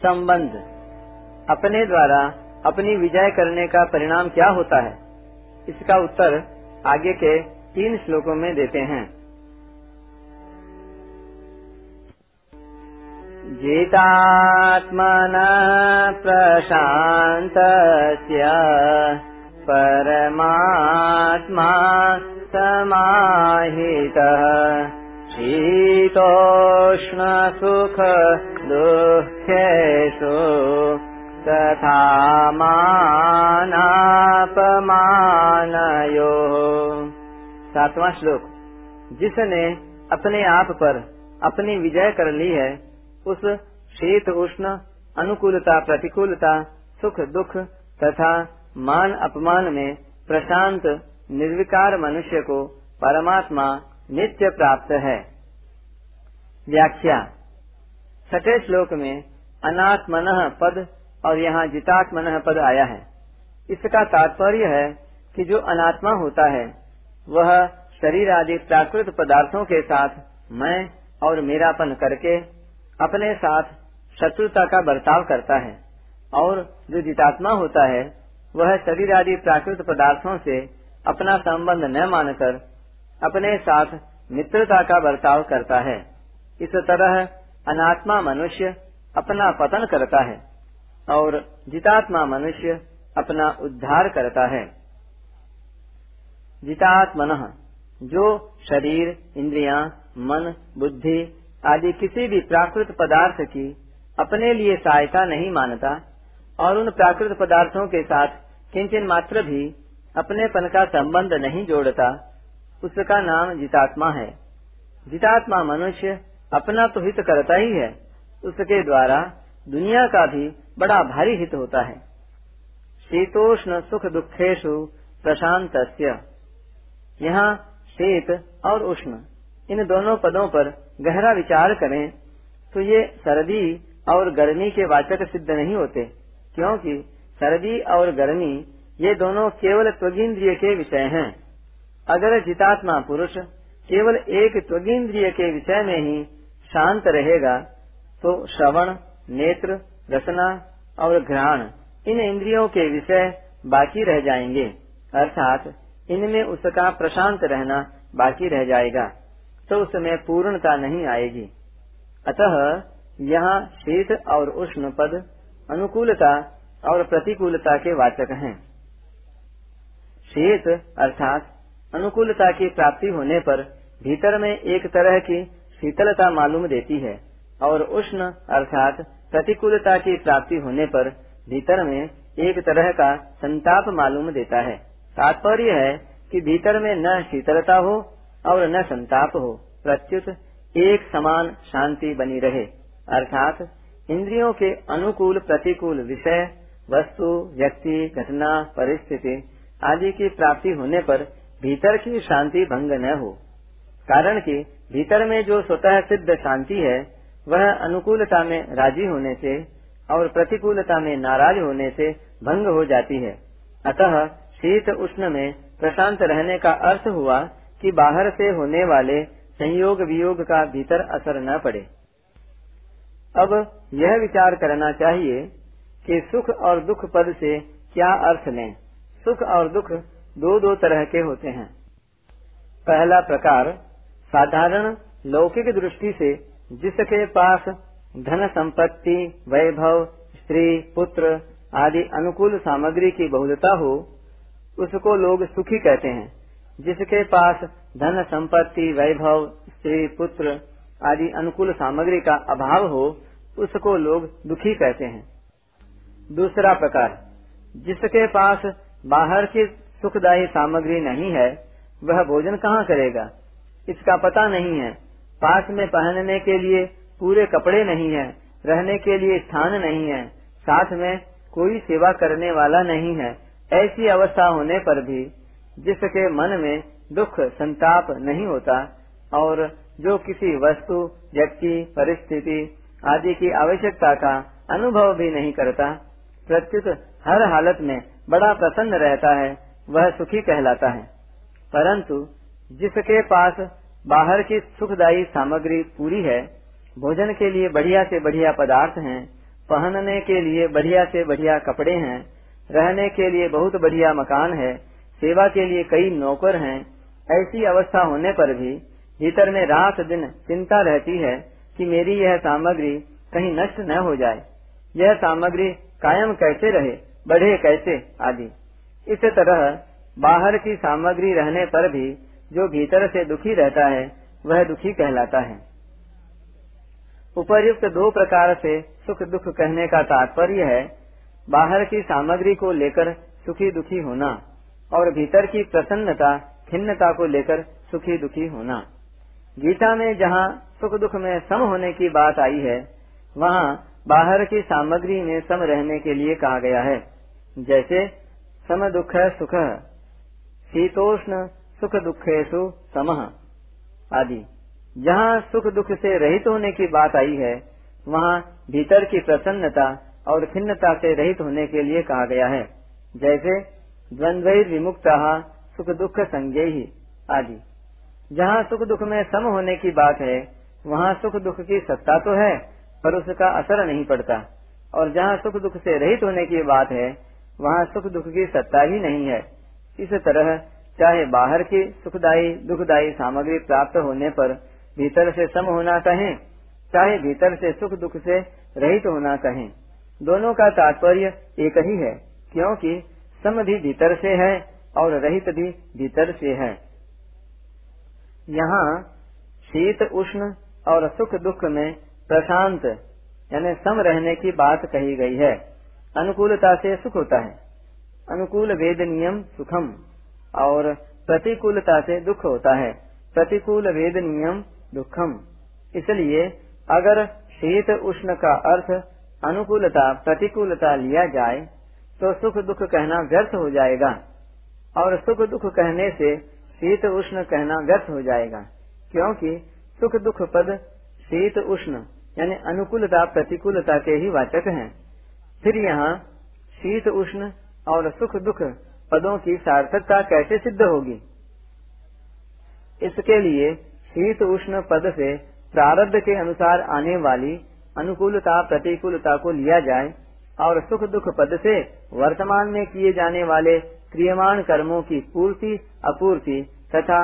संबंध। अपने द्वारा अपनी विजय करने का परिणाम क्या होता है? इसका उत्तर आगे के तीन श्लोकों में देते हैं। जितात्मन प्रशांत परमात्मा समाहितः। शीतोष्ण सुख दुःखेषु तथा मानापमानयो। सातवां श्लोक। जिसने अपने आप पर अपनी विजय कर ली है, उस शीत, उष्ण, अनुकूलता, प्रतिकूलता, सुख, दुख तथा मान, अपमान में प्रशांत, निर्विकार मनुष्य को परमात्मा नित्य प्राप्त है। व्याख्या। छठे श्लोक में अनात्मन पद और यहाँ जितात्मन पद आया है। इसका तात्पर्य है कि जो अनात्मा होता है, वह शरीर आदि प्राकृत पदार्थों के साथ मैं और मेरापन करके अपने साथ शत्रुता का बर्ताव करता है और जो जितात्मा होता है, वह शरीर आदि प्राकृत पदार्थों से अपना संबंध न मानकर अपने साथ मित्रता का बर्ताव करता है। इस तरह अनात्मा मनुष्य अपना पतन करता है और जितात्मा मनुष्य अपना उद्धार करता है। जितात्मन जो शरीर इंद्रियाँ, मन बुद्धि आदि किसी भी प्राकृत पदार्थ की अपने लिए सहायता नहीं मानता और उन प्राकृत पदार्थों के साथ किंचन मात्र भी अपनेपन का संबंध नहीं जोड़ता उसका नाम जितात्मा है। जितात्मा मनुष्य अपना तो हित करता ही है, उसके द्वारा दुनिया का भी बड़ा भारी हित होता है। शीतोष्ण सुख दुखेशु प्रशांत यहाँ शीत और उष्ण, इन दोनों पदों पर गहरा विचार करें तो ये सर्दी और गर्मी के वाचक सिद्ध नहीं होते, क्योंकि सर्दी और गर्मी ये दोनों केवल त्वगिंद्रिय के विषय हैं। अगर जितात्मा पुरुष केवल एक त्वगिंद्रिय के विषय में ही शांत रहेगा तो श्रवण, नेत्र, रसना और घ्राण, इन इंद्रियों के विषय बाकी रह जाएँगे। अर्थात, इनमें उसका प्रशांत रहना बाकी रह जाएगा तो उसमें पूर्णता नहीं आएगी। अतः, यहाँ शीत और उष्ण पद अनुकूलता और प्रतिकूलता के वाचक हैं। शीत, अर्थात, अनुकूलता की प्राप्ति होने पर भीतर में एक तरह की शीतलता मालूम देती है और उष्ण अर्थात प्रतिकूलता की प्राप्ति होने पर भीतर में एक तरह का संताप मालूम देता है। तात्पर्य है कि भीतर में न शीतलता हो और न संताप हो, प्रत्युत एक समान शांति बनी रहे। अर्थात इंद्रियों के अनुकूल प्रतिकूल विषय, वस्तु, व्यक्ति, घटना, परिस्थिति आदि की प्राप्ति होने पर भीतर की शांति भंग न हो। कारण कि भीतर में जो स्वतः सिद्ध शांति है, वह अनुकूलता में राज़ी होने से और प्रतिकूलता में नाराज़ होने से भंग हो जाती है। अतः शीत उष्ण में प्रशांत रहने का अर्थ हुआ कि बाहर से होने वाले संयोग वियोग का भीतर असर न पड़े। अब यह विचार करना चाहिए कि सुख और दुख पद से क्या अर्थ लें। सुख और दुख दो दो तरह के होते हैं। पहला प्रकार साधारण लौकिक दृष्टि से जिसके पास धन संपत्ति, वैभव, स्त्री, पुत्र आदि अनुकूल सामग्री की बहुलता हो, उसको लोग सुखी कहते हैं। जिसके पास धन संपत्ति, वैभव, स्त्री, पुत्र आदि अनुकूल सामग्री का अभाव हो, उसको लोग दुखी कहते हैं। दूसरा प्रकार, जिसके पास बाहर की सुखदायी सामग्री नहीं है, वह भोजन कहाँ करेगा? इसका पता नहीं है। पास में पहनने के लिए पूरे कपड़े नहीं है, रहने के लिए स्थान नहीं है, साथ में कोई सेवा करने वाला नहीं है, ऐसी अवस्था होने पर भी जिसके मन में दुख, संताप नहीं होता और जो किसी वस्तु, व्यक्ति, परिस्थिति आदि की आवश्यकता का अनुभव भी नहीं करता, प्रत्युत हर हालत में बड़ा प्रसन्न रहता है, वह सुखी कहलाता है। परंतु जिसके पास बाहर की सुखदायी सामग्री पूरी है, भोजन के लिए बढ़िया से बढ़िया पदार्थ हैं, पहनने के लिए बढ़िया से बढ़िया कपड़े हैं, रहने के लिए बहुत बढ़िया मकान है, सेवा के लिए कई नौकर हैं, ऐसी अवस्था होने पर भी भीतर में रात दिन चिंता रहती है कि मेरी यह सामग्री कहीं नष्ट न हो जाए। यह सामग्री कायम कैसे रहे, बढ़े कैसे आदि। इस तरह बाहर की सामग्री रहने पर भी जो भीतर से दुखी रहता है, वह दुखी कहलाता है। उपर्युक्त दो प्रकार से सुख दुख कहने का तात्पर्य है, बाहर की सामग्री को लेकर सुखी दुखी होना और भीतर की प्रसन्नता, खिन्नता को लेकर सुखी दुखी होना। गीता में जहाँ सुख दुख में सम होने की बात आई है, वहाँ बाहर की सामग्री में सम रहने के लिए कहा गया है। जैसे, सम दुख सुख, शीतोष्ण सुख दुखेशु सम आदि। जहाँ सुख दुख से रहित होने की बात आई है, वहाँ भीतर की प्रसन्नता और खिन्नता से रहित होने के लिए कहा गया है। जैसे द्वंद्व विमुक्ता सुख दुख संज्ञे ही आदि। जहाँ सुख दुख में सम होने की बात है, वहाँ सुख दुख की सत्ता तो है, पर उसका असर नहीं पड़ता। और जहाँ सुख दुख से रहित होने की बात है, वहाँ सुख दुख की सत्ता ही नहीं है। इस तरह चाहे बाहर की सुखदायी, दुखदायी सामग्री प्राप्त होने पर भीतर से सम होना कहें, चाहे भीतर से सुख दुख से रहित होना कहें, दोनों का तात्पर्य एक ही है, क्योंकि सम भी भीतर से है और रहित भी भीतर से है। यहाँ शीत, उष्ण और सुख दुख में प्रशांत, यानी सम रहने की बात कही गई है। अनुकूलता से सुख होता है। अनुकूल वेद नियम सुखम। और प्रतिकूलता से दुख होता है। प्रतिकूल वेद नियम दुखम। इसलिए अगर शीत उष्ण का अर्थ अनुकूलता, प्रतिकूलता लिया जाए तो सुख दुख कहना व्यर्थ हो जाएगा। और सुख दुख कहने से शीत उष्ण कहना व्यर्थ हो जाएगा। क्योंकि सुख दुख पद शीत उष्ण, यानी अनुकूलता, प्रतिकूलता के ही वाचक हैं। फिर यहाँ शीत उष्ण और सुख दुख पदों की सार्थकता कैसे सिद्ध होगी? इसके लिए शीत उष्ण पद से प्रारब्ध के अनुसार आने वाली अनुकूलता, प्रतिकूलता को लिया जाए और सुख दुख पद से वर्तमान में किए जाने वाले क्रियमाण कर्मों की पूर्ति, अपूर्ति तथा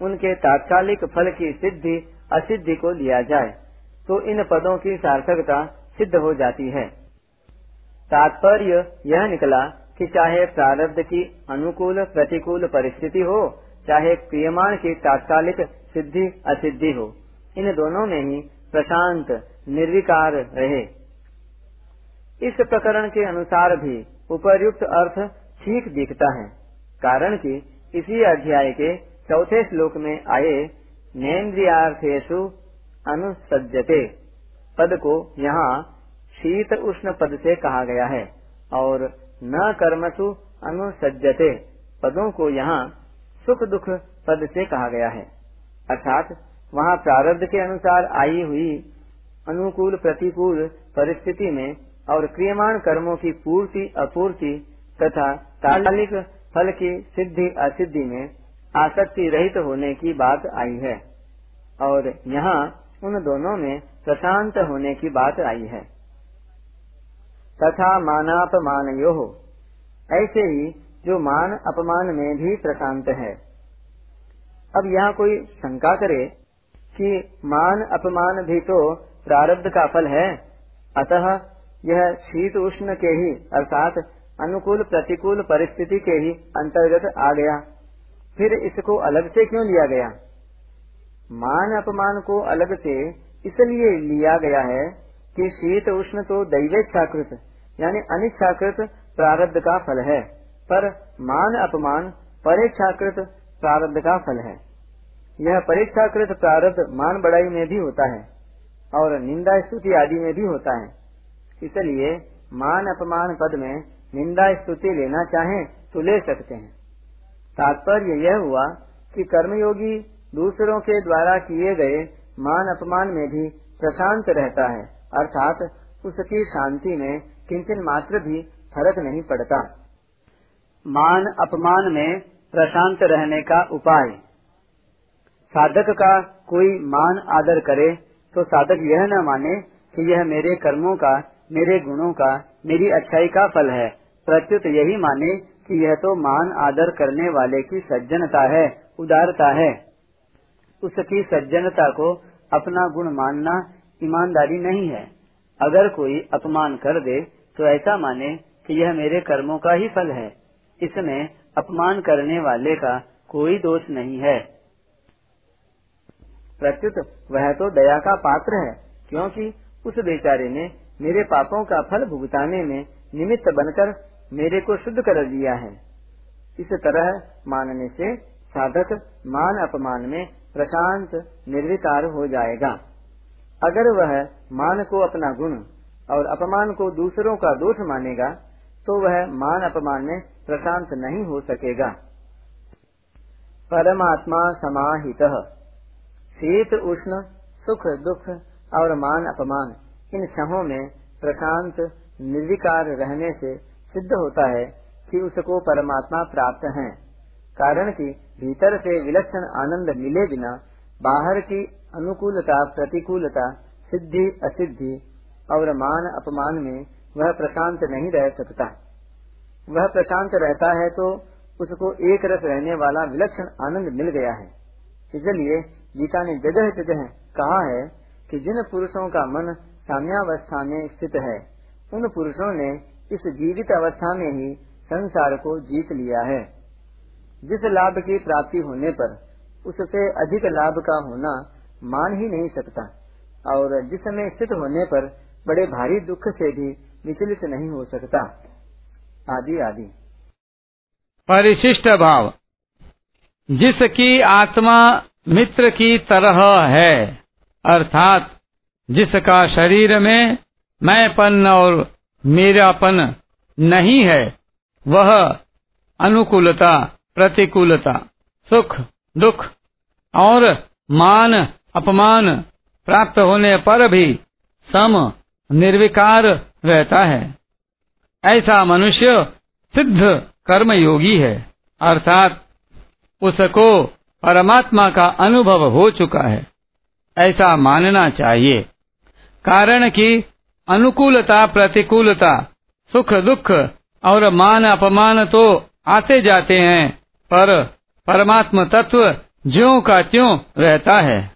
उनके तात्कालिक फल की सिद्धि, असिद्धि को लिया जाए तो इन पदों की सार्थकता सिद्ध हो जाती है। तात्पर्य यह निकला कि चाहे प्रारब्ध की अनुकूल प्रतिकूल परिस्थिति हो, चाहे क्रियमाण की तात्कालिक सिद्धि असिद्धि हो, इन दोनों में ही प्रशांत, निर्विकार रहे। इस प्रकरण के अनुसार भी उपर्युक्त अर्थ ठीक दिखता है, कारण कि इसी अध्याय के चौथे श्लोक में आए नेन्द्रियार्थेशु अनुसजते पद को यहाँ शीत उष्ण पद से कहा गया है, और न कर्मसु अनुसजते पदों को यहाँ सुख दुख पद से कहा गया है। अर्थात वहाँ प्रारब्ध के अनुसार आई हुई अनुकूल प्रतिकूल परिस्थिति में और क्रियमाण कर्मों की पूर्ति अपूर्ति तथा तात्कालिक फल की सिद्धि असिद्धि में आसक्ति रहित होने की बात आई है। और यहाँ उन दोनों में प्रशांत होने की बात आई है। तथा मानापमान यो ऐसे ही जो मान अपमान में भी प्रशांत है। अब यहाँ कोई शंका करे कि मान अपमान भी तो प्रारब्ध का फल है। अतः यह शीत उष्ण के ही, अर्थात अनुकूल प्रतिकूल परिस्थिति के ही अंतर्गत आ गया। फिर इसको अलग से क्यों लिया गया? मान अपमान को अलग से इसलिए लिया गया है कि शीत उष्ण तो दैवेच्छाकृत, यानी अनिच्छाकृत प्रारब्ध का फल है, पर मान अपमान परीक्षाकृत प्रारब्ध का फल है। यह परीक्षाकृत प्रारब्ध मान बढ़ाई में भी होता है और निंदा स्तुति आदि में भी होता है। इसलिए मान अपमान पद में निंदा स्तुति लेना चाहे तो ले सकते हैं। तात्पर्य यह हुआ कि कर्मयोगी दूसरों के द्वारा किए गए मान अपमान में भी प्रशांत रहता है, अर्थात उसकी शांति में किंचन मात्र भी फ़र्क नहीं पड़ता। मान अपमान में प्रशांत रहने का उपाय। साधक का कोई मान आदर करे तो साधक यह न माने कि यह मेरे कर्मों का, मेरे गुणों का, मेरी अच्छाई का फल है। प्रत्युत यही माने कि यह तो मान आदर करने वाले की सज्जनता है, उदारता है। उसकी सज्जनता को अपना गुण मानना ईमानदारी नहीं है। अगर कोई अपमान कर दे तो ऐसा माने यह मेरे कर्मों का ही फल है। इसमें अपमान करने वाले का कोई दोष नहीं है। प्रत्युत, वह तो दया का पात्र है, क्योंकि उस बेचारे ने मेरे पापों का फल भुगताने में निमित्त बनकर मेरे को शुद्ध कर दिया है। इस तरह मानने से साधक मान अपमान में प्रशांत, निर्विकार हो जाएगा। अगर वह मान को अपना गुण और अपमान को दूसरों का दोष मानेगा तो वह मान अपमान में प्रशांत नहीं हो सकेगा। परमात्मा समाहित। शीत, उष्ण, सुख, दुख और मान अपमान, इन छहों में प्रशांत निर्विकार रहने से सिद्ध होता है कि उसको परमात्मा प्राप्त है। कारण कि भीतर से विलक्षण आनंद मिले बिना बाहर की अनुकूलता, प्रतिकूलता, सिद्धि, असिद्धि और मान अपमान में वह प्रशांत नहीं रह सकता। वह प्रशांत रहता है तो उसको एक रस रहने वाला विलक्षण आनंद मिल गया है। इसलिए गीता ने जगह जगह कहा है कि जिन पुरुषों का मन साम्यावस्था में स्थित है, उन पुरुषों ने इस जीवित अवस्था में ही संसार को जीत लिया है। जिस लाभ की प्राप्ति होने पर उससे अधिक लाभ का होना मान ही नहीं सकता, और जिसमें स्थित होने पर बड़े भारी दुख से भी विचलित नहीं हो सकता। आदि आदि। परिशिष्ट भाव। जिसकी आत्मा मित्र की तरह है, अर्थात जिसका शरीर में मैंपन और मेरापन नहीं है, वह अनुकूलता, प्रतिकूलता, सुख, दुख और मान, अपमान प्राप्त होने पर भी सम निर्विकार रहता है। ऐसा मनुष्य सिद्ध कर्म योगी है, अर्थात उसको परमात्मा का अनुभव हो चुका है। ऐसा मानना चाहिए। कारण कि अनुकूलता, प्रतिकूलता, सुख, दुख और मान, अपमान तो आते जाते हैं, पर परमात्म तत्व ज्यो का त्यों रहता है।